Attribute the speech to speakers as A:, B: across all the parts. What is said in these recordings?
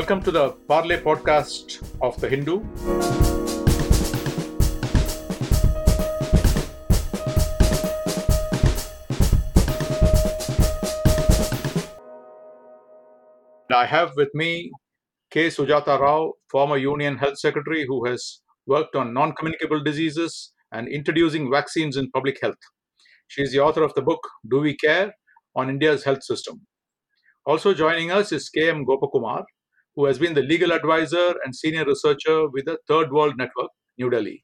A: Welcome to the Parley podcast of The Hindu. I have with me K. Sujata Rao, former Union Health Secretary who has worked on non communicable diseases and introducing vaccines in public health. She is the author of the book Do We Care on India's Health System. Also joining us is K.M. Gopakumar, who has been the legal advisor and senior researcher with the Third World Network, New Delhi.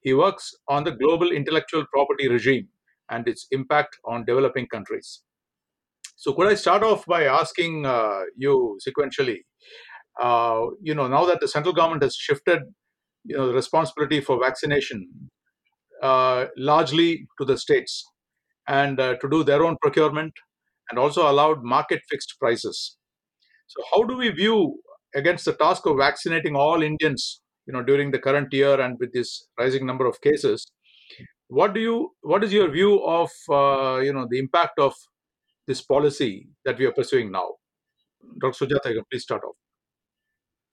A: He works on the global intellectual property regime and its impact on developing countries. So, could I start off by asking uh, you sequentially? Uh, you know, now that the central government has shifted, you know, the responsibility for vaccination uh, largely to the states and uh, to do their own procurement, and also allowed market fixed prices. So, how do we view against the task of vaccinating all Indians, you know, during the current year and with this rising number of cases? What do you? What is your view of uh, you know the impact of this policy that we are pursuing now? Dr. Sujata, please start off.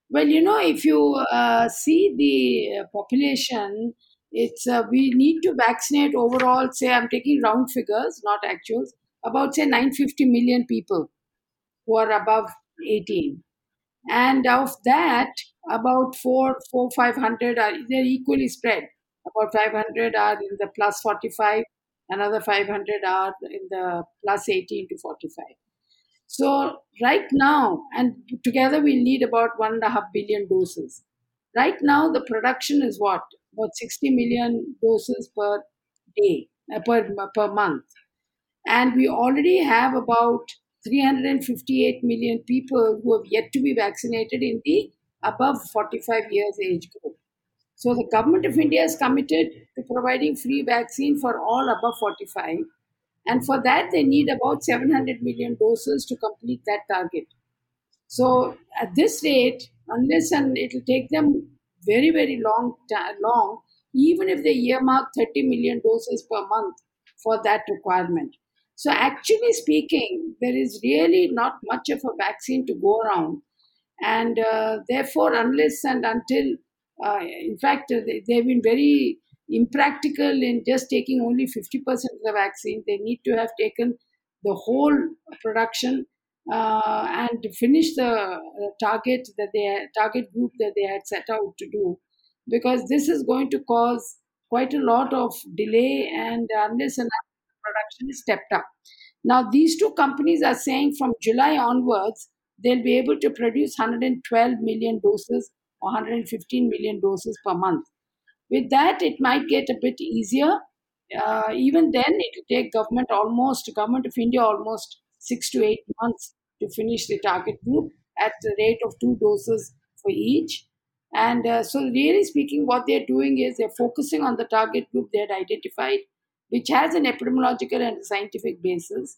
B: Well, you know, if you uh, see the population, it's uh, we need to vaccinate overall. Say, I'm taking round figures, not actuals. About say 950 million people who are above 18, and of that, about four, four, five hundred are they're equally spread. About 500 are in the plus 45, another 500 are in the plus 18 to 45. So right now, and together we need about one and a half billion doses. Right now, the production is what about 60 million doses per day, uh, per per month, and we already have about 358 million people who have yet to be vaccinated in the above 45 years age group. So the government of India is committed to providing free vaccine for all above 45 and for that, they need about 700 million doses to complete that target. So at this rate, unless and it will take them very, very long, long, even if they earmark 30 million doses per month for that requirement. So actually speaking, there is really not much of a vaccine to go around. And uh, therefore, unless and until, uh, in fact, they, they've been very impractical in just taking only 50% of the vaccine. They need to have taken the whole production uh, and finish the uh, target that they target group that they had set out to do, because this is going to cause quite a lot of delay and unless and production is stepped up. Now these two companies are saying from July onwards they'll be able to produce 112 million doses or 115 million doses per month. With that, it might get a bit easier. Uh, even then, it will take government almost, government of India almost six to eight months to finish the target group at the rate of two doses for each. And uh, so, really speaking, what they're doing is they're focusing on the target group they had identified, which has an epidemiological and scientific basis,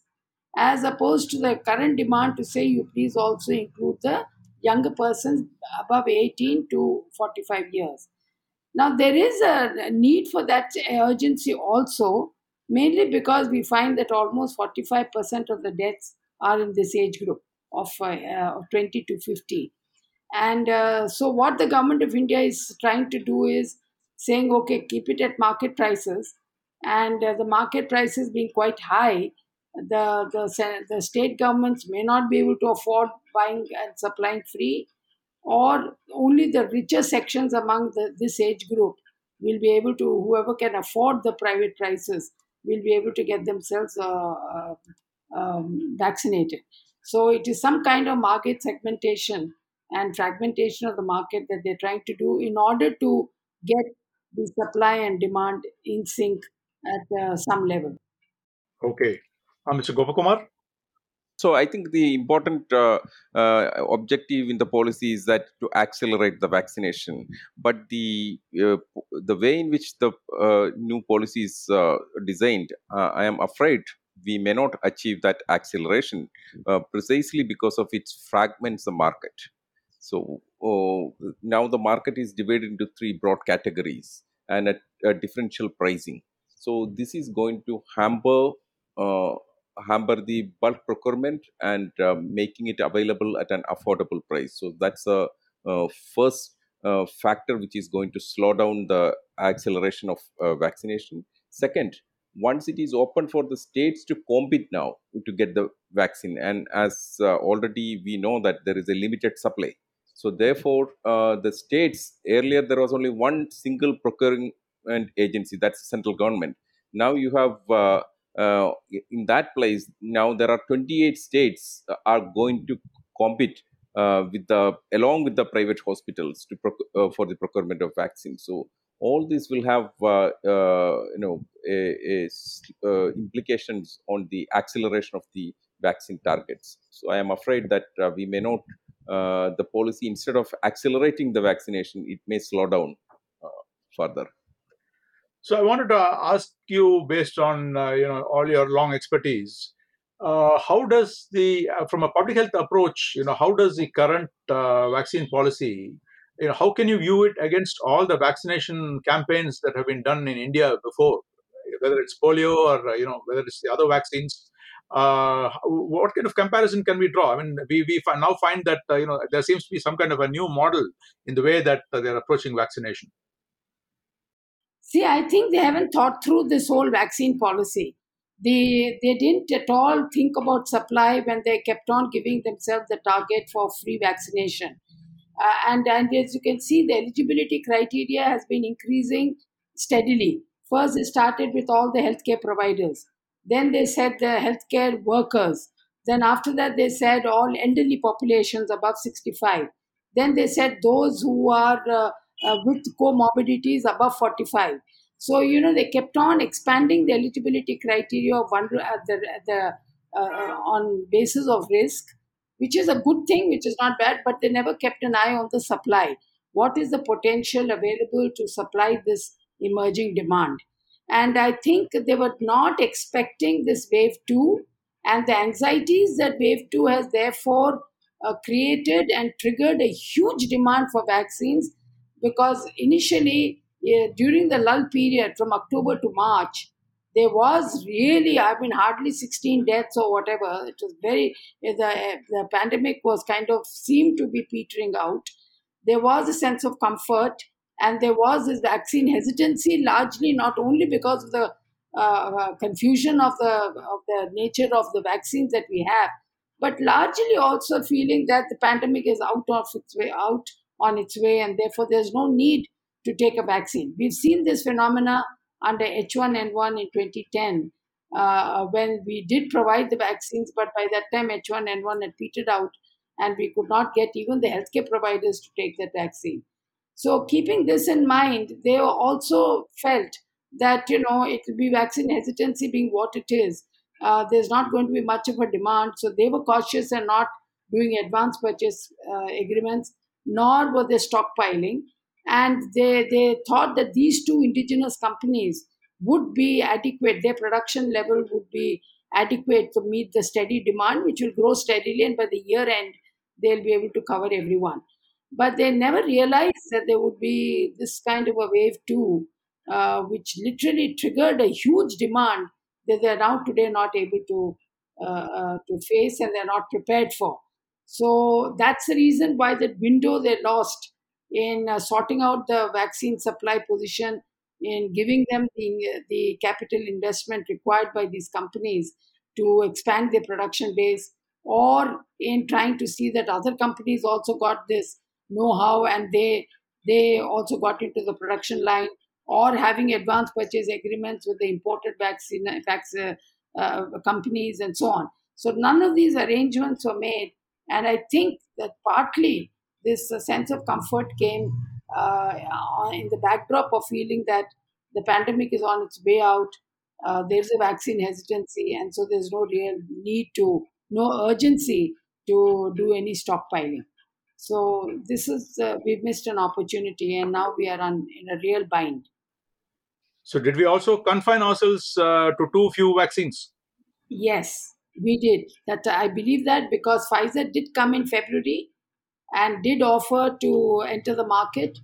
B: as opposed to the current demand to say you please also include the younger persons above 18 to 45 years. Now, there is a need for that urgency also, mainly because we find that almost 45% of the deaths are in this age group of, uh, uh, 20 to 50. And uh, so, what the government of India is trying to do is saying, okay, keep it at market prices. And uh, the market prices being quite high, the, the, the state governments may not be able to afford buying and supplying free or only the richer sections among the, this age group will be able to, whoever can afford the private prices, will be able to get themselves uh, uh, um, vaccinated. So it is some kind of market segmentation and fragmentation of the market that they're trying to do in order to get the supply and demand in sync at uh, some level.
A: Okay. Uh, Mr. Gopakumar?
C: So I think the important uh, uh, objective in the policy is that to accelerate the vaccination. But the uh, the way in which the uh, new policy is uh, designed, uh, I am afraid we may not achieve that acceleration precisely because of its fragments the market. So oh, now the market is divided into three broad categories and a, a differential pricing. So this is going to hamper hamper the bulk procurement and uh, making it available at an affordable price. So that's the uh, first uh, factor which is going to slow down the acceleration of uh, vaccination. Second, once it is open for the states to compete now to get the vaccine, and as uh, already we know that there is a limited supply. So therefore, uh, the states earlier there was only one single procuring agency, that's central government. Now you have uh, uh, in that place now there are 28 states are going to compete uh, with the along with the private hospitals to proc- uh, for the procurement of vaccines. So all this will have uh, uh, you know a, a uh, implications on the acceleration of the vaccine targets. So I am afraid that uh, we may not uh, the policy instead of accelerating the vaccination, it may slow down uh, further.
A: So I wanted to ask you, based on uh, you know all your long expertise, uh, how does the uh, from a public health approach, you know, how does the current uh, vaccine policy, you know, how can you view it against all the vaccination campaigns that have been done in India before, whether it's polio or uh, you know whether it's the other vaccines? Uh, what kind of comparison can we draw? I mean, we we now find that uh, you know there seems to be some kind of a new model in the way that uh, they're approaching vaccination.
B: See, I think they haven't thought through this whole vaccine policy. They they didn't at all think about supply when they kept on giving themselves the target for free vaccination. Uh, and and as you can see, the eligibility criteria has been increasing steadily. First, they started with all the healthcare providers. Then they said the healthcare workers. Then after that, they said all elderly populations above 65. Then they said those who are uh, uh, with comorbidities above 45. So, you know, they kept on expanding the eligibility criteria of one, uh, the, the, uh, on basis of risk, which is a good thing, which is not bad, but they never kept an eye on the supply. What is the potential available to supply this emerging demand? And I think they were not expecting this wave two, and the anxieties that wave two has therefore uh, created and triggered a huge demand for vaccines because initially uh, during the lull period from October to March, there was really, I mean, hardly 16 deaths or whatever. It was very, the, the pandemic was kind of seemed to be petering out. There was a sense of comfort and there was this vaccine hesitancy largely not only because of the uh, uh, confusion of the, of the nature of the vaccines that we have, but largely also feeling that the pandemic is out of its way out on its way and therefore there's no need to take a vaccine. We've seen this phenomena under H1N1 in 2010 uh, when we did provide the vaccines, but by that time H1N1 had petered out and we could not get even the healthcare providers to take that vaccine. So, keeping this in mind, they also felt that you know it will be vaccine hesitancy being what it is. Uh, there's not going to be much of a demand, so they were cautious and not doing advance purchase uh, agreements nor were they stockpiling. And they, they thought that these two indigenous companies would be adequate, their production level would be adequate to meet the steady demand, which will grow steadily, and by the year end, they'll be able to cover everyone. But they never realized that there would be this kind of a wave two, uh, which literally triggered a huge demand that they're now today not able to uh, uh, to face and they're not prepared for. So that's the reason why that window they lost in uh, sorting out the vaccine supply position, in giving them the, the capital investment required by these companies to expand their production base, or in trying to see that other companies also got this know-how and they they also got into the production line, or having advance purchase agreements with the imported vaccine vaccine uh, companies and so on. So none of these arrangements were made and I think that partly this uh, sense of comfort came uh, in the backdrop of feeling that the pandemic is on its way out. Uh, there's a vaccine hesitancy, and so there's no real need to, no urgency to do any stockpiling. So this is uh, we've missed an opportunity, and now we are on, in a real bind.
A: So did we also confine ourselves uh, to too few vaccines?
B: Yes, we did. That I believe that because Pfizer did come in February and did offer to enter the market,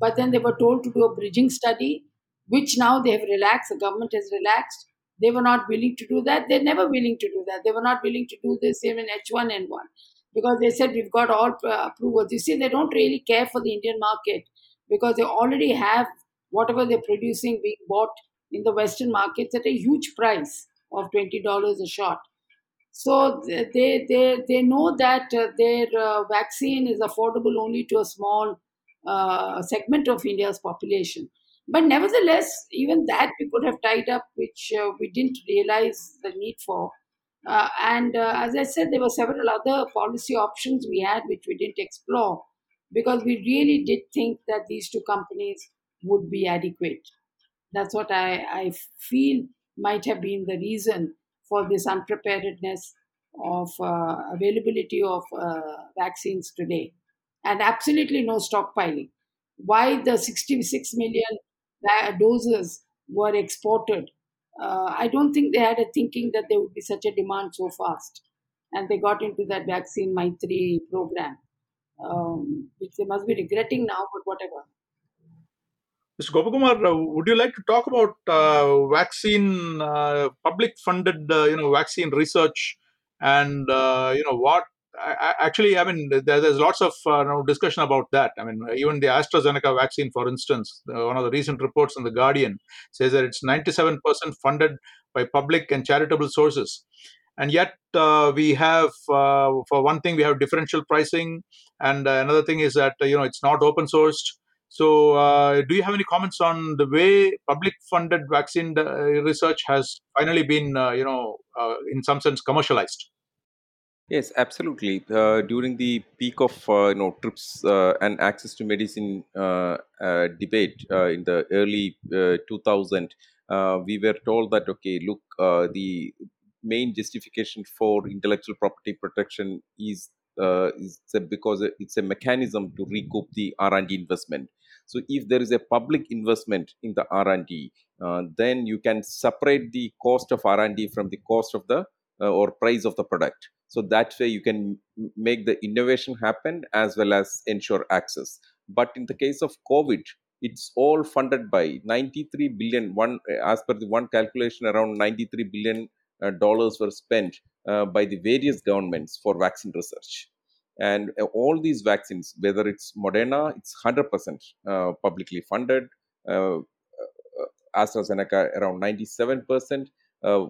B: but then they were told to do a bridging study, which now they have relaxed. The government has relaxed. They were not willing to do that. They're never willing to do that. They were not willing to do this even H1N1 because they said we've got all approvals. You see, they don't really care for the Indian market because they already have whatever they're producing being bought in the Western markets at a huge price of twenty dollars a shot. So they they they know that uh, their uh, vaccine is affordable only to a small uh, segment of India's population. But nevertheless, even that we could have tied up, which we didn't realize the need for. Uh, and uh, as I said, there were several other policy options we had which we didn't explore because we really did think that these two companies would be adequate. That's what I, I feel might have been the reason for this unpreparedness of uh, availability of uh, vaccines today. And absolutely no stockpiling. Why the 66 million doses were exported, uh, I don't think they had a thinking that there would be such a demand so fast. And they got into that vaccine Maitri program, um, which they must be regretting now, but whatever.
A: Mr. Gopakumar, uh, would you like to talk about uh, vaccine, uh, public-funded, you know, vaccine research, and you know what? I, actually, I mean, there, there's lots of uh, discussion about that. I mean, even the AstraZeneca vaccine, for instance, one of the recent reports in the Guardian says that it's 97% funded by public and charitable sources, and yet uh, we have, for one thing, we have differential pricing, and another thing is that you know it's not open sourced so, uh, do you have any comments on the way public-funded vaccine uh, research has finally been, uh, you know, uh, in some sense, commercialized?
C: Yes, absolutely. Uh, during the peak of uh, you know TRIPS and access to medicine debate in the early uh, 2000, uh, we were told that okay, look, the main justification for intellectual property protection is uh, because it's a mechanism to recoup the R&D investment. So if there is a public investment in the R&D, uh, then you can separate the cost of R&D from the cost of the uh, or price of the product. So that way you can make the innovation happen as well as ensure access. But in the case of covid it's all funded by 93 billion one as per the one calculation around 93 billion uh, dollars were spent uh, by the various governments for vaccine research and uh, all these vaccines whether it's moderna it's 100% uh, publicly funded. Uh, astrazeneca around 97% uh,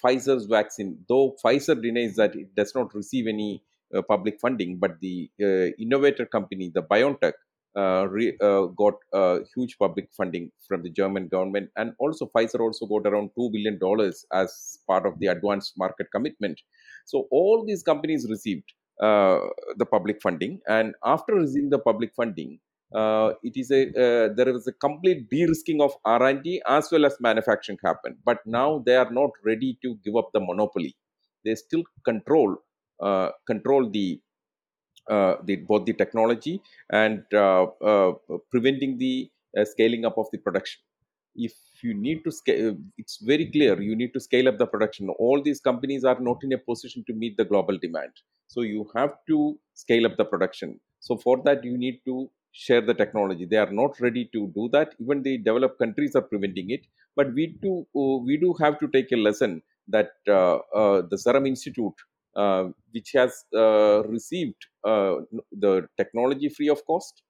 C: Pfizer's vaccine, though Pfizer denies that it does not receive any uh, public funding, but the uh, innovator company, the BioNTech, re, got huge public funding from the German government, and also Pfizer also got around two billion dollars as part of the advanced market commitment. So all these companies received the public funding, and after receiving the public funding, uh, it is a uh, there is a complete de-risking of r&d as well as manufacturing happened but now they are not ready to give up the monopoly. They still control uh, control the uh, the both the technology and uh, uh, preventing the uh, scaling up of the production. If you need to scale it's very clear you need to scale up the production. All these companies are not in a position to meet the global demand so you have to scale up the production. So for that you need to share the technology. They are not ready to do that. Even the developed countries are preventing it. But we do uh, we do have to take a lesson that uh, uh, the serum institute uh, which has uh, received the technology free of cost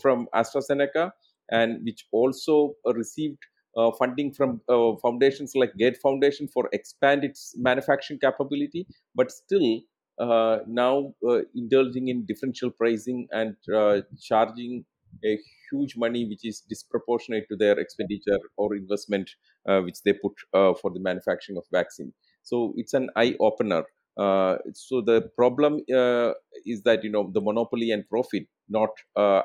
C: from AstraZeneca and which also received uh, funding from uh, foundations like Gate Foundation for expand its manufacturing capability, but still uh, now uh, indulging in differential pricing and uh, charging a huge money which is disproportionate to their expenditure or investment uh, which they put uh, for the manufacturing of vaccine. So it's an eye opener. Uh, so the problem is that you know the monopoly and profit, not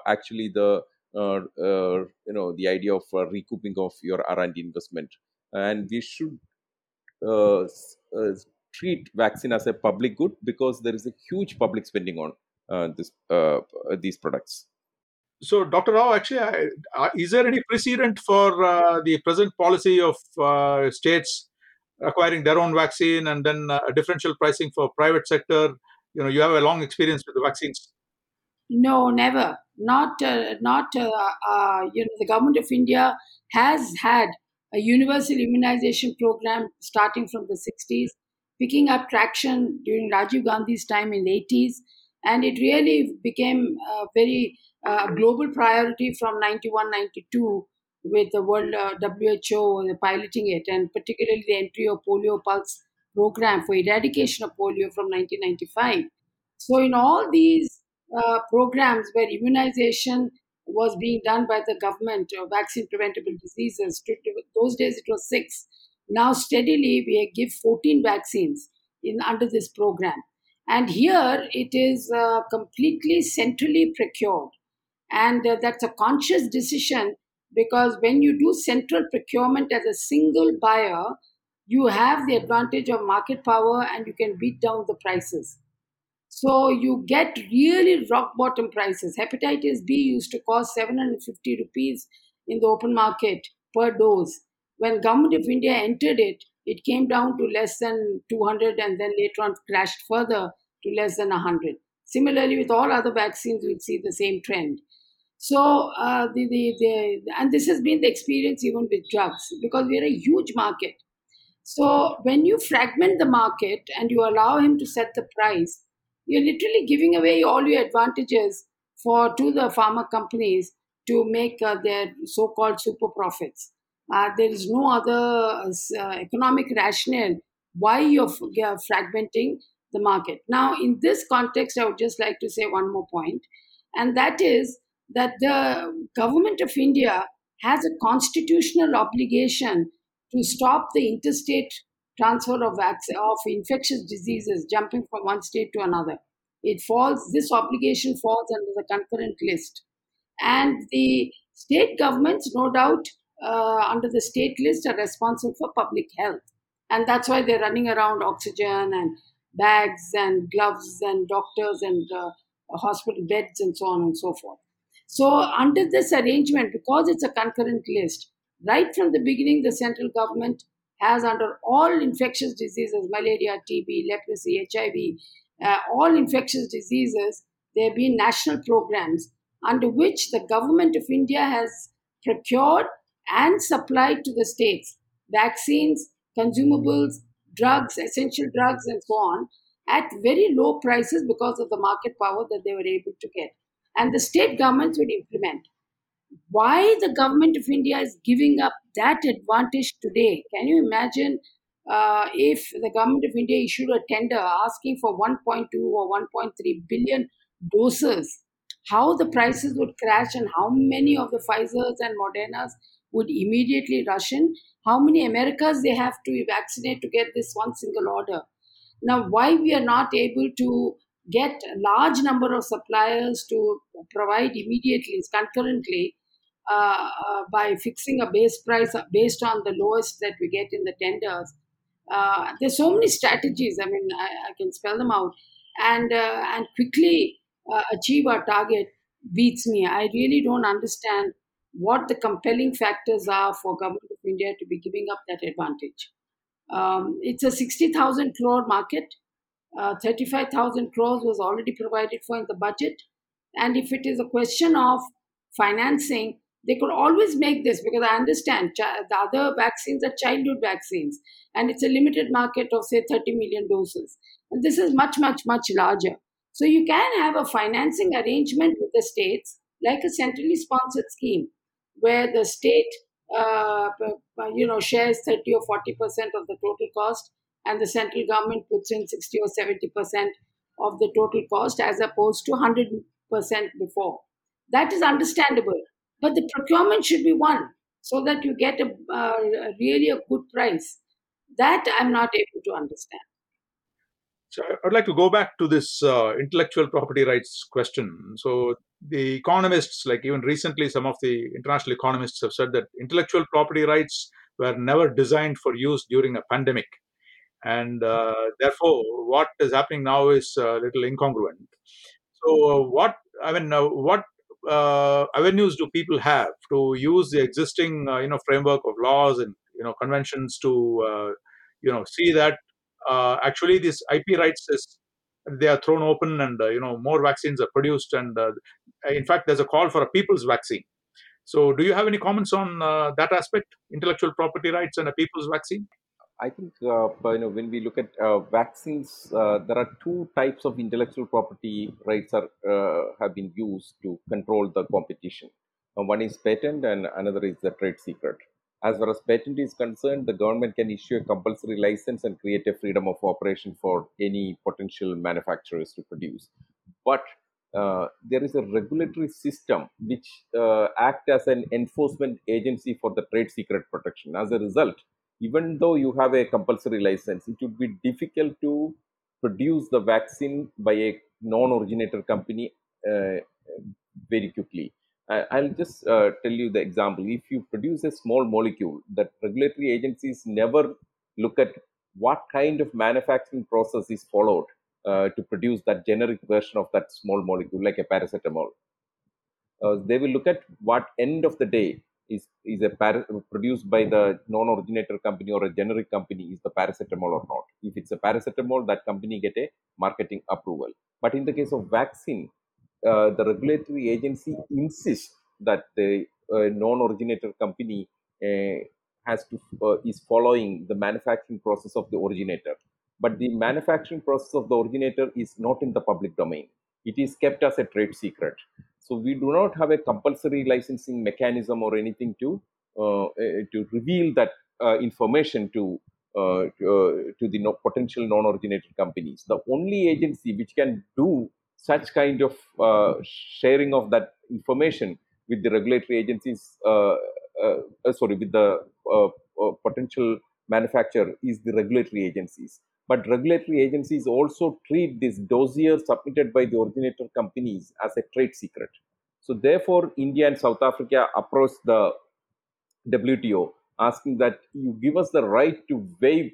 C: actually the you know the idea of recouping of your R&D investment. And we should treat vaccine as a public good because there is a huge public spending on uh, this uh, these products.
A: So, Dr. Rao, actually, I, uh, is there any precedent for uh, the present policy of uh, states acquiring their own vaccine and then uh, differential pricing for private sector? You know, you have a long experience with the vaccines.
B: No, never. Not, uh, not. Uh, uh, you know, the government of India has had a universal immunization program starting from the 60s, picking up traction during Rajiv Gandhi's time in the 80s, and it really became a very uh, global priority from 91 92 with the World uh, WHO piloting it, and particularly the entry of polio pulse program for eradication of polio from 1995. So, in all these uh, programs where immunization was being done by the government, vaccine preventable diseases, those days it was six. Now, steadily, we give 14 vaccines in under this program. And here it is uh, completely centrally procured. And uh, that's a conscious decision because when you do central procurement as a single buyer, you have the advantage of market power and you can beat down the prices. So you get really rock bottom prices. Hepatitis B used to cost 750 rupees in the open market per dose. When government of India entered it, it came down to less than 200 and then later on crashed further to less than 100. Similarly, with all other vaccines, we'll see the same trend. So, uh, the, the, the, and this has been the experience even with drugs because we're a huge market. So, when you fragment the market and you allow him to set the price, you're literally giving away all your advantages for to the pharma companies to make uh, their so-called super profits. Uh, there is no other uh, economic rationale why you're fragmenting the market. Now, in this context, I would just like to say one more point, and that is that the government of India has a constitutional obligation to stop the interstate transfer of, of infectious diseases jumping from one state to another. It falls, this obligation falls under the concurrent list. And the state governments, no doubt, uh, under the state list, are responsible for public health. And that's why they're running around oxygen and bags and gloves and doctors and uh, hospital beds and so on and so forth. So, under this arrangement, because it's a concurrent list, right from the beginning, the central government has, under all infectious diseases malaria, TB, leprosy, HIV, uh, all infectious diseases there have been national programs under which the government of India has procured and supplied to the states vaccines, consumables, drugs, essential drugs, and so on at very low prices because of the market power that they were able to get and the state governments would implement. Why the government of India is giving up that advantage today? Can you imagine uh, if the government of India issued a tender asking for 1.2 or 1.3 billion doses? How the prices would crash and how many of the Pfizer's and Moderna's would immediately rush in? How many Americas they have to vaccinate to get this one single order? Now, why we are not able to get a large number of suppliers to provide immediately, concurrently, uh, uh, by fixing a base price based on the lowest that we get in the tenders. Uh, there's so many strategies. I mean, I, I can spell them out, and uh, and quickly uh, achieve our target beats me. I really don't understand what the compelling factors are for government of India to be giving up that advantage. Um, it's a 60,000 crore market uh, 35,000 crores was already provided for in the budget. And if it is a question of financing, they could always make this because I understand the other vaccines are childhood vaccines and it's a limited market of, say, 30 million doses. And this is much, much, much larger. So you can have a financing arrangement with the states like a centrally sponsored scheme where the state uh, you know shares 30 or 40 percent of the total cost and the central government puts in 60 or 70 percent of the total cost as opposed to 100 percent before. That is understandable, but the procurement should be one so that you get a, uh, really a good price. That I'm not able to understand.
A: So I'd like to go back to this uh, intellectual property rights question. So the economists, like even recently, some of the international economists have said that intellectual property rights were never designed for use during a pandemic and uh, therefore what is happening now is a little incongruent so uh, what i mean what uh, avenues do people have to use the existing uh, you know framework of laws and you know conventions to uh, you know see that actually this ip rights is they are thrown open and you know more vaccines are produced and in fact there's a call for a people's vaccine So, do you have any comments on uh, that aspect, intellectual property rights and a people's vaccine?
C: I think uh, you know when we look at uh, vaccines, uh, there are two types of intellectual property rights are uh, have been used to control the competition. Uh, one is patent, and another is the trade secret. As far as patent is concerned, the government can issue a compulsory license and create a freedom of operation for any potential manufacturers to produce. But uh, there is a regulatory system which uh, act as an enforcement agency for the trade secret protection. As a result, even though you have a compulsory license, it would be difficult to produce the vaccine by a non-originator company uh, very quickly. I'll just uh, tell you the example. If you produce a small molecule, that regulatory agencies never look at what kind of manufacturing process is followed uh, to produce that generic version of that small molecule, like a paracetamol. Uh, they will look at what end of the day is is a para- produced by the non-originator company or a generic company is the paracetamol or not. If it's a paracetamol, that company get a marketing approval. But in the case of vaccine, uh, the regulatory agency insists that the uh, non-originator company uh, has to uh, is following the manufacturing process of the originator. But the manufacturing process of the originator is not in the public domain. It is kept as a trade secret. So we do not have a compulsory licensing mechanism or anything to to reveal that information to uh, to, uh, to the no, potential non-originated companies. The only agency which can do such kind of uh, sharing of that information with the regulatory agencies uh, uh, uh, sorry with the uh, uh, potential manufacturer is the regulatory agencies. But regulatory agencies also treat this dossier submitted by the originator companies as a trade secret. So therefore india and south africa approached the wto asking that you give us the right to waive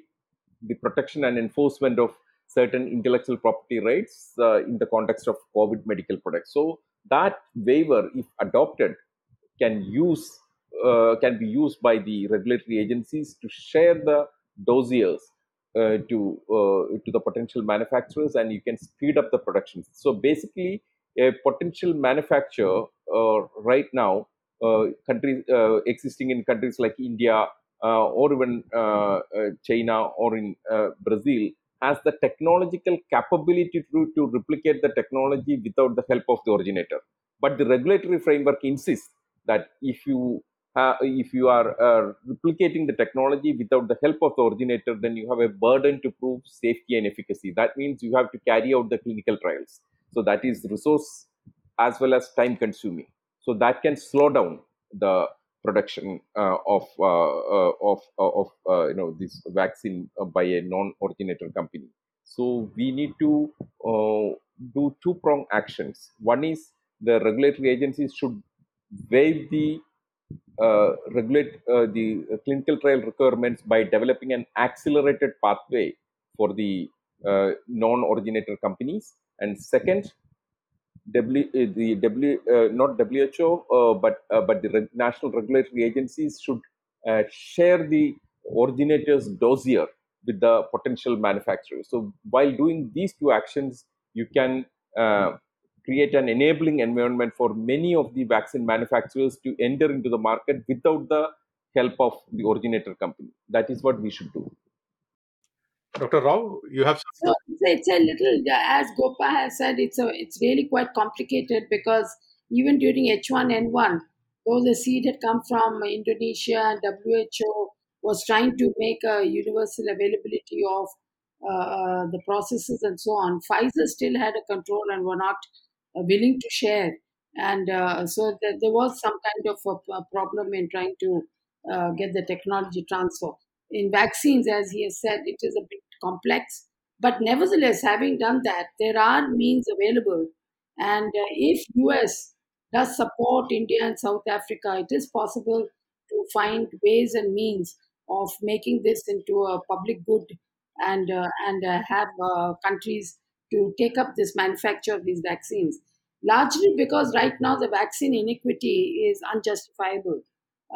C: the protection and enforcement of certain intellectual property rights uh, in the context of COVID medical products. So that waiver, if adopted, can use uh, can be used by the regulatory agencies to share the dossiers uh, to uh, to the potential manufacturers, and you can speed up the production. So basically, a potential manufacturer uh, right now, uh, countries existing in countries like India or even China or in Brazil, has the technological capability to, to replicate the technology without the help of the originator. But the regulatory framework insists that if you uh, if you are uh, replicating the technology without the help of the originator, then you have a burden to prove safety and efficacy. That means you have to carry out the clinical trials. So that is resource as well as time consuming. So that can slow down the production uh, of uh, uh, of of you know this vaccine by a non-originator company. So we need to do two prong actions. One is the regulatory agencies should waive the uh, regulate uh, the clinical trial requirements by developing an accelerated pathway for the uh, non-originator companies. And second, W, uh, the W, uh, not WHO, uh, but uh, but the reg- national regulatory agencies should uh, share the originators dossier with the potential manufacturers. So while doing these two actions, you can uh, create an enabling environment for many of the vaccine manufacturers to enter into the market without the help of the originator company. That is what we should do.
A: Dr. Rao, you have
B: So it's a, little, as Gopa has said, it's a, it's really quite complicated because even during H1N1, though the seed had come from Indonesia and WHO was trying to make a universal availability of uh, uh, the processes and so on, Pfizer still had a control and were not uh, willing to share. And uh, so there, was some kind of a, a problem in trying to uh, get the technology transfer. In vaccines, as he has said, it is a bit complex. But nevertheless having done that there are means available. And uh, if us does support india and south africa it is possible to find ways and means of making this into a public good and uh, and uh, have uh, countries to take up this manufacture of these vaccines. Largely because right now the vaccine inequity is unjustifiable.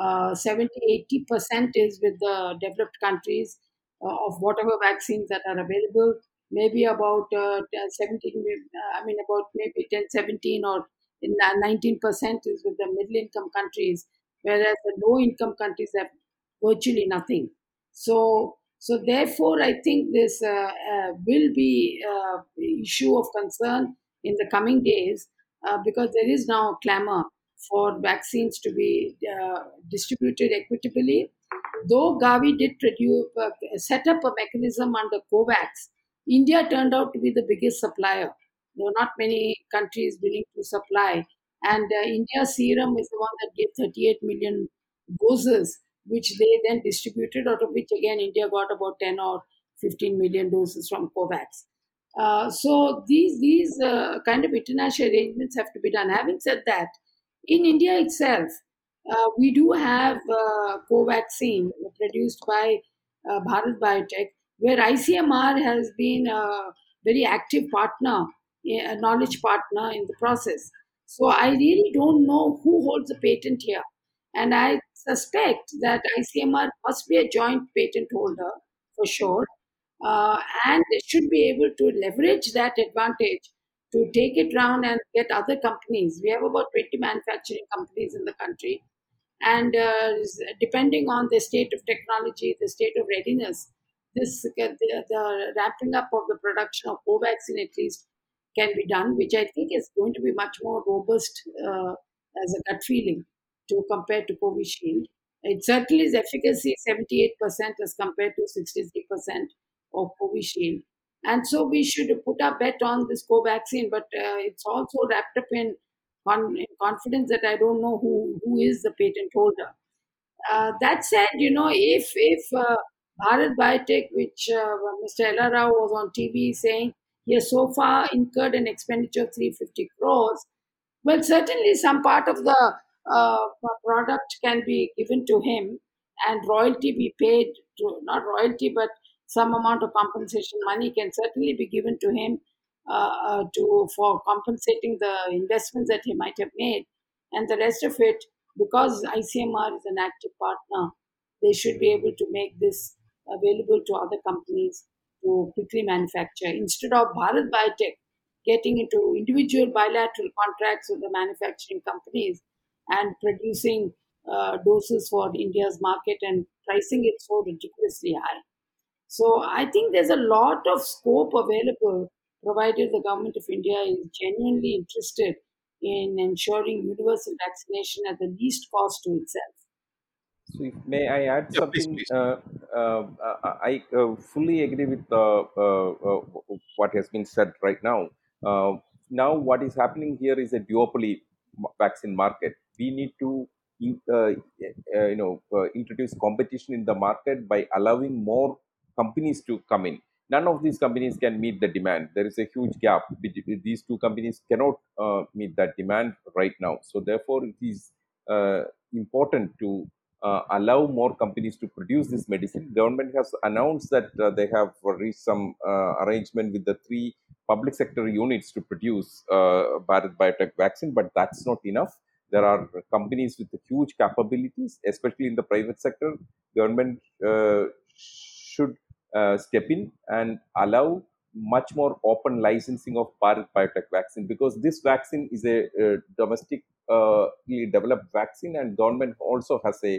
B: Uh, 70 80% is with the developed countries of whatever vaccines that are available maybe about uh, 17 uh, i mean about maybe 10 17 or in 19% is with the middle income countries, whereas the low income countries have virtually nothing. So, so therefore, I think this uh, uh, will be uh, issue of concern in the coming days uh, because there is now a clamor for vaccines to be uh, distributed equitably. Though Gavi did produce, uh, set up a mechanism under COVAX, India turned out to be the biggest supplier. There were not many countries willing to supply, and uh, India Serum is the one that gave 38 million doses, which they then distributed, out of which again India got about 10 or 15 million doses from COVAX. Uh, so these these uh, kind of international arrangements have to be done. Having said that, in India itself, uh, we do have uh, Covaxin produced by uh, Bharat Biotech, where ICMR has been a very active partner, a knowledge partner in the process. So I really don't know who holds the patent here. And I suspect that ICMR must be a joint patent holder for sure. Uh, and they should be able to leverage that advantage to take it round and get other companies. We have about 20 manufacturing companies in the country. And uh, depending on the state of technology, the state of readiness, this the, the ramping up of the production of Covaxin at least can be done, which I think is going to be much more robust uh, as a gut feeling to compare to Covishield. It certainly is efficacy 78% as compared to 63% of Covishield. And so we should put our bet on this Covaxin, but uh, it's also wrapped up in, in confidence that I don't know who, who is the patent holder. Uh, that said, you know, if if uh, Bharat Biotech, which uh, Mr. Ella Rao was on TV saying he has so far incurred an expenditure of 350 crores, well, certainly some part of the uh, product can be given to him and royalty be paid to, not royalty, but some amount of compensation money can certainly be given to him uh, uh, to for compensating the investments that he might have made, and the rest of it, because ICMR is an active partner, they should be able to make this available to other companies to quickly manufacture instead of Bharat Biotech getting into individual bilateral contracts with the manufacturing companies and producing uh, doses for India's market and pricing it so ridiculously high. So I think there's a lot of scope available provided the government of India is genuinely interested in ensuring universal vaccination at the least cost to itself.
C: So, if, may I add
A: Yeah,
C: something?
A: please.
C: Uh, uh, I uh, fully agree with uh, uh, uh, what has been said right now. Uh, now, what is happening here is a duopoly vaccine market. We need to, uh, uh, you know, uh, introduce competition in the market by allowing more companies to come in. None of these companies can meet the demand. There is a huge gap. These two companies cannot uh, meet that demand right now. So, therefore, it is uh, important to uh, allow more companies to produce this medicine. Government has announced that uh, they have reached some uh, arrangement with the three public sector units to produce uh, Bharat Biotech vaccine, but that's not enough. There are companies with huge capabilities, especially in the private sector. Government uh, should uh, step in and allow much more open licensing of Bharat Biotech vaccine because this vaccine is a, uh domestic uh, developed vaccine and government also has a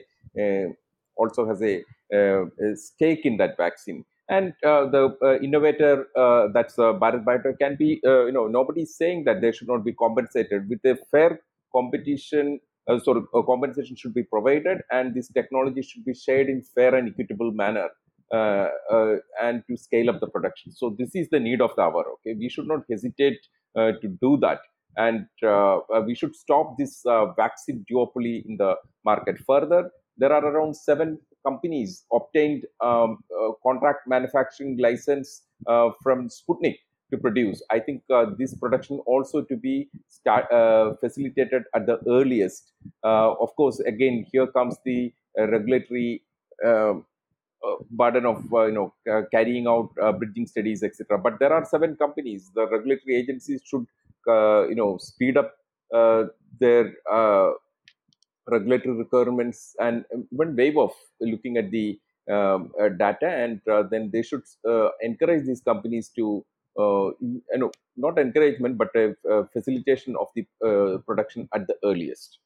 C: also has a, a stake in that vaccine. And uh, the uh, innovator uh, that's uh, Bharat Biotech can be uh, you know nobody is saying that they should not be compensated. With a fair competition uh, sort of compensation should be provided and this technology should be shared in fair and equitable manner and to scale up the production. So this is the need of the hour okay? We should not hesitate uh, to do that. And uh, uh, we should stop this uh, vaccine duopoly in the market further. There are around seven companies obtained um, uh, contract manufacturing license uh, from sputnik to produce. I think uh, this production also to be start, uh, facilitated at the earliest. Uh, of course again here comes the uh, regulatory um, uh, burden of uh, you know uh, carrying out uh, bridging studies etc but there are seven companies. The regulatory agencies should uh, you know speed up uh, their uh, regulatory requirements and even waive off looking at the um, uh, data and uh, then they should uh, encourage these companies to uh, you know not encouragement but facilitation of the uh, production at the earliest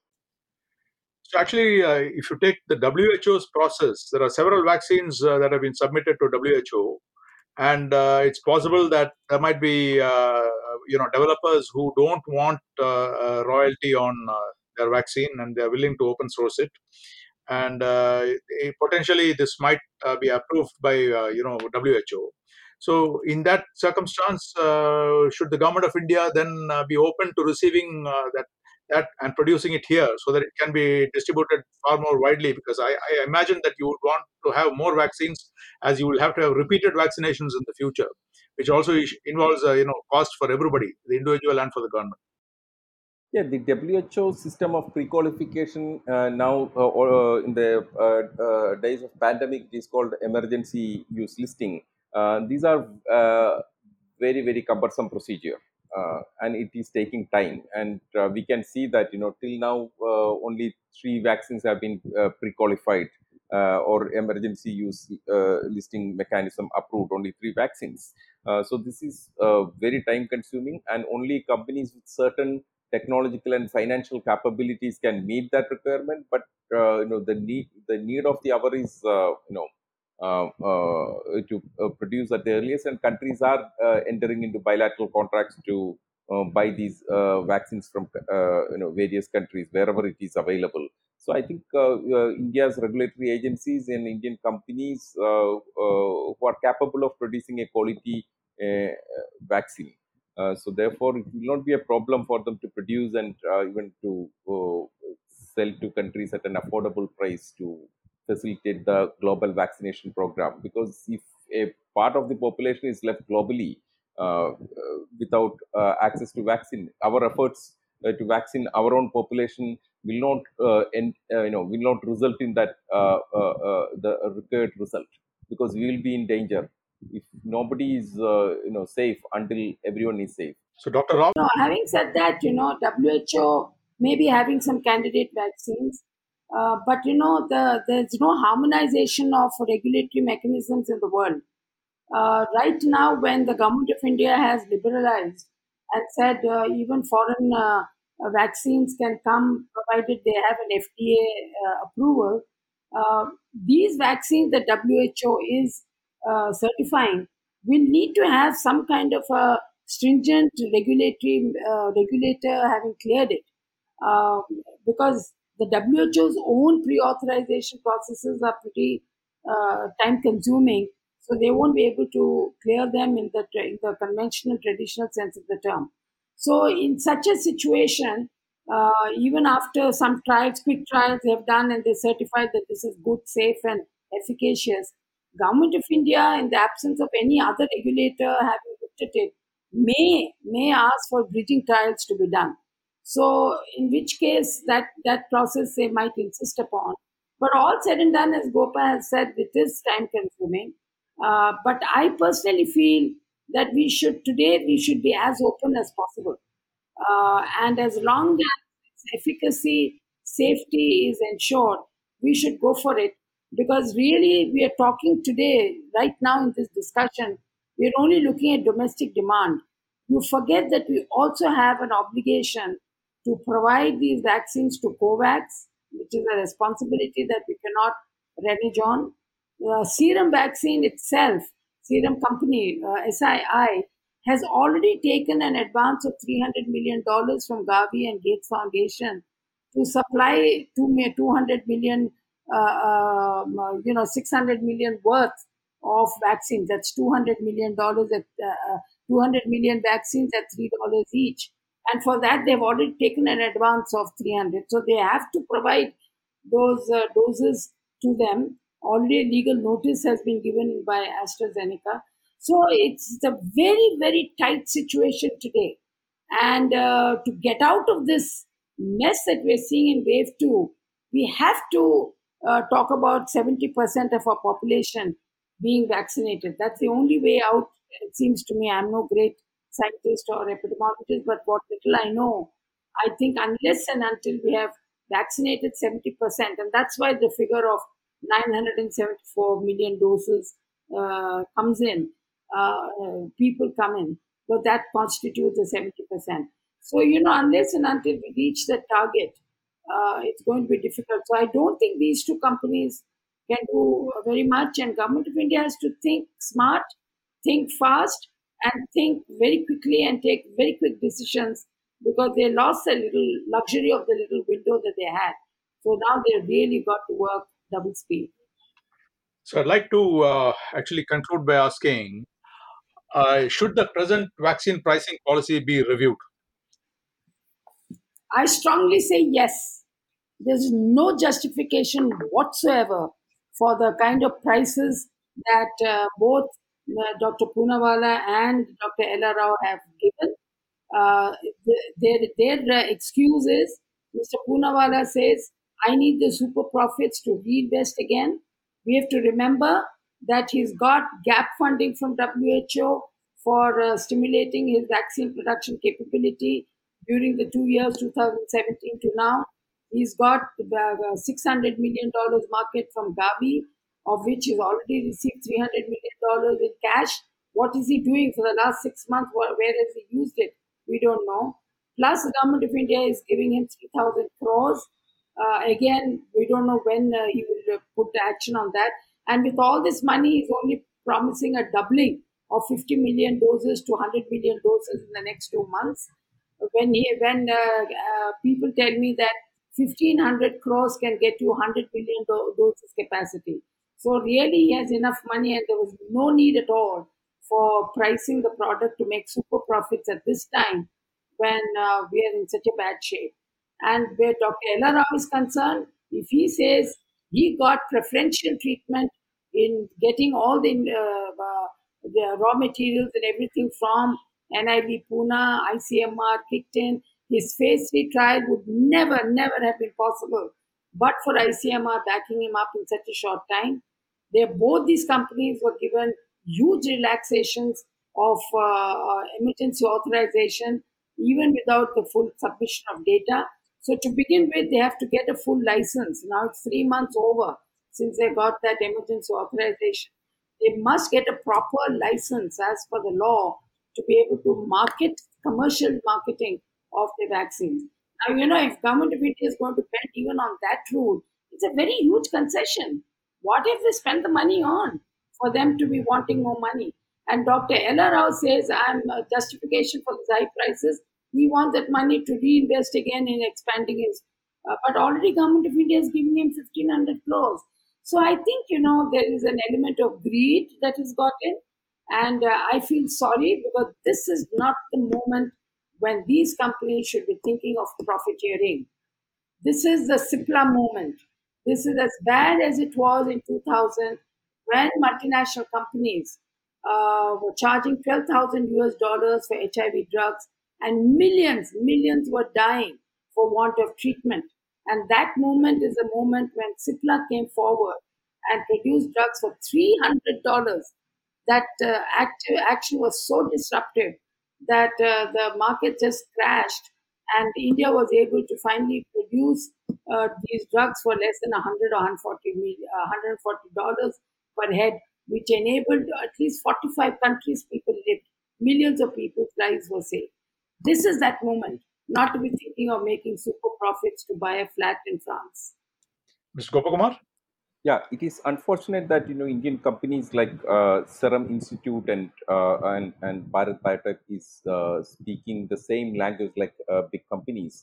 A: so actually, uh, if you take the WHO's process, there are several vaccines uh, that have been submitted to WHO, and uh, it's possible that there might be uh, you know developers who don't want uh, uh, royalty on their vaccine and they're willing to open source it, and potentially this might be approved by you know WHO. So, in that circumstance, should the government of India then be open to receiving that that and producing it here so that it can be distributed far more widely because I, I, imagine that you would want to have more vaccines as you will have to have repeated vaccinations in the future which also involves a you know cost for everybody the individual and for the government.
C: Yeah the WHO system of pre-qualification uh, now uh, or uh, in the uh, uh, days of pandemic is called emergency use listing. Uh, these are very very cumbersome procedure uh, and it is taking time. And uh, we can see that you know till now uh, only three vaccines have been uh, pre-qualified uh, or emergency use listing mechanism approved. Only three vaccines. so this is very time consuming, and only companies with certain technological and financial capabilities can meet that requirement. But you know the need the need of the hour is you know Um, uh, to uh, produce at the earliest, and countries are uh, entering into bilateral contracts to um, buy these uh, vaccines from you know various countries wherever it is available. So I think India's regulatory agencies and Indian companies who are capable of producing a quality vaccine. Uh, so therefore, it will not be a problem for them to produce and uh, even to uh, sell to countries at an affordable price to facilitate the global vaccination program. Because if a part of the population is left globally uh, uh without uh, access to vaccine our efforts uh, to vaccine our own population will not uh, end, uh, you know will not result in that the required result. Because we will be in danger. If nobody is you know safe until everyone is safe.
A: So dr rao?
B: No, having said that you know WHO may be having some candidate vaccines uh, but you know, the, there's no harmonization of regulatory mechanisms in the world. Uh, right now, when the government of India has liberalized and said uh, even foreign uh, vaccines can come provided they have an FDA uh, approval, these vaccines that WHO is certifying will need to have some kind of a stringent regulatory regulator having cleared it because the WHO's own pre-authorization processes are pretty uh, time-consuming, so they won't be able to clear them in the in the conventional traditional sense of the term. So, in such a situation, uh, even after some trials, quick trials they have done, and they certified that this is good, safe, and efficacious, Government of India, in the absence of any other regulator having looked at it, may may ask for bridging trials to be done. So, in which case that that process they might insist upon. But all said and done, as Gopa has said, it is time consuming. Uh, but I personally feel that we should today we should be as open as possible, uh, and as long as efficacy, safety is ensured, we should go for it. Because really, we are talking today, right now in this discussion, we are only looking at domestic demand. You forget that we also have an obligation to provide these vaccines to COVAX, which is a responsibility that we cannot renege on. The serum vaccine itself, serum company, uh, SII, has already taken an advance of $300 million from Gavi and Gates Foundation to supply 200 million, uh, um, uh, you know, 600 million worth of vaccines. That's $200 million at uh, uh, 200 million vaccines at $3 each and for that they've already taken an advance of 300 so they have to provide those uh, doses to them. Already a legal notice has been given by astrazeneca. So it's a very very tight situation today. And uh, to get out of this mess that we're seeing in wave 2 we have to uh, talk about 70% of our population being vaccinated. That's the only way out it seems to me. I'm no great scientist or epidemiologist, but what little I know, I think unless and until we have vaccinated 70%, and that's why the figure of 974 million doses uh, comes in. uh, people come in. So that constitutes the 70%. So, you know, unless and until we reach the target, uh, it's going to be difficult. So I don't think these two companies can do very much. And government of India has to think smart, think fast, and think very quickly and take very quick decisions because they lost a little luxury of the little window that they had. So now they really got to work double speed.
A: So I'd like to uh, actually conclude by asking uh, should the present vaccine pricing policy be reviewed?
B: I strongly say yes. There's no justification whatsoever for the kind of prices that uh, both Dr. Poonawalla and Dr. Ella Rao have given. Uh, their their uh, excuse is Mr. Poonawalla says, I need the super profits to reinvest again. We have to remember that he's got gap funding from WHO for uh, stimulating his vaccine production capability during the two years, 2017 to now. He's got uh, $600 million market from Gavi, of which he's already received $300 million in cash. What is he doing for the last six months? Where has he used it? We don't know. Plus, the government of India is giving him 3,000 crores. Uh, again, we don't know when uh, he will uh, put action on that. And with all this money, he's only promising a doubling of 50 million doses to 100 million doses in the next two months. When he, when uh, uh, people tell me that 1500 crores can get you 100 million do- doses capacity, so really he has enough money, and there was no need at all for pricing the product to make super profits at this time when uh, we are in such a bad shape. And where Dr. Ella is concerned, if he says he got preferential treatment in getting all the, uh, uh, the raw materials and everything from NIV Pune, ICMR kicked in, his phase 3 trial would never, never have been possible but for ICMR backing him up in such a short time. They both these companies were given huge relaxations of uh, emergency authorization, even without the full submission of data. So to begin with, they have to get a full license. Now it's three months over since they got that emergency authorization. They must get a proper license as per the law to be able to market commercial marketing of the vaccines. Now, you know, if government of India is going to bend even on that rule, it's a very huge concession. What if they spend the money on for them to be wanting more money? And Dr. Ella Rao says, I'm a justification for the high prices. He wants that money to reinvest again in expanding his. Uh, but already government of India is giving him 1500 crores. So I think, you know, there is an element of greed that is got in. And uh, I feel sorry because this is not the moment when these companies should be thinking of profiteering. This is the Cipla moment. This is as bad as it was in 2000 when multinational companies uh, were charging 12,000 US dollars for HIV drugs and millions, millions were dying for want of treatment. And that moment is a moment when Cipla came forward and produced drugs for $300. That uh, active action was so disruptive that uh, the market just crashed and India was able to finally produce uh, these drugs for less than 100 or 140 million, uh, 140 dollars per head, which enabled at least 45 countries people lived, millions of people's lives were saved. This is that moment, not to be thinking of making super profits to buy a flat in France.
A: Mr. Gopakumar?
C: Yeah it is unfortunate that you know indian companies like uh, serum institute and uh, and and bharat biotech is uh, speaking the same language like uh, big companies.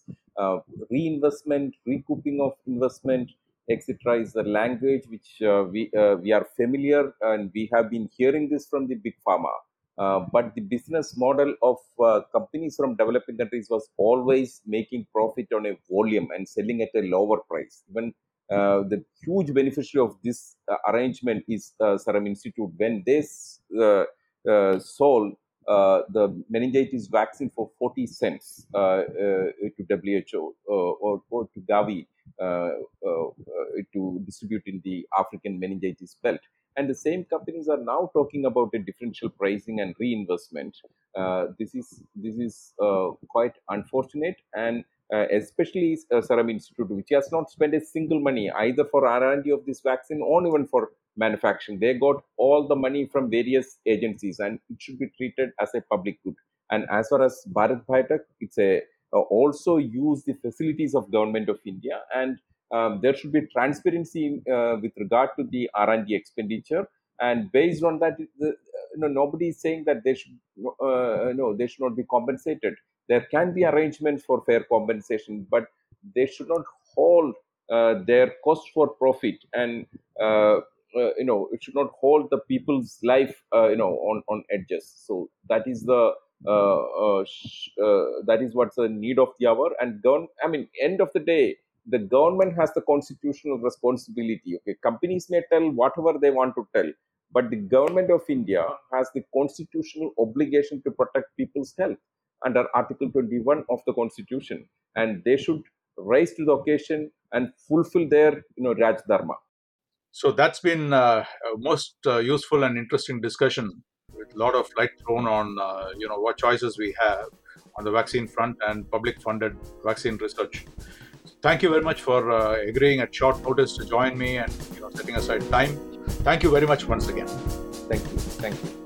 C: Uh, reinvestment recouping of investment etc is the language which uh, we we are familiar and we have been hearing this from the big pharma. But the business model of companies from developing countries was always making profit on a volume and selling at a lower price. Even uh, the huge beneficiary of this uh, arrangement is uh, Serum Institute. When they uh, uh, sold uh, the meningitis vaccine for 40 cents to WHO or, or to Gavi to distribute in the African meningitis belt. And the same companies are now talking about a differential pricing and reinvestment. This is this is quite unfortunate, and especially uh, Serum Institute, which has not spent a single money either for R&D of this vaccine or even for manufacturing. They got all the money from various agencies, and it should be treated as a public good. And as far as Bharat Biotech, it's a uh, also use the facilities of government of India, and um, there should be transparency uh, with regard to the R&D expenditure. And based on that, the, you know, nobody is saying that they should, uh, no, they should not be compensated. There can be arrangements for fair compensation, but they should not hold uh, their cost for profit and uh, uh, you know it should not hold the people's life uh, you know on on edges. So that is the uh, uh, sh- uh, that is what's the need of the hour. And govern i mean end of the day the government has the constitutional responsibility okay? Companies may tell whatever they want to tell but the government of india has the constitutional obligation to protect people's health under article 21 of the constitution and they should rise to the occasion and fulfill their you know raj dharma
A: So that's been uh, most uh, useful and interesting discussion with a lot of light thrown on uh, you know what choices we have on the vaccine front and public-funded vaccine research. Thank you very much for uh, agreeing at short notice to join me and you know setting aside time. Thank you very much once again.
C: thank you thank you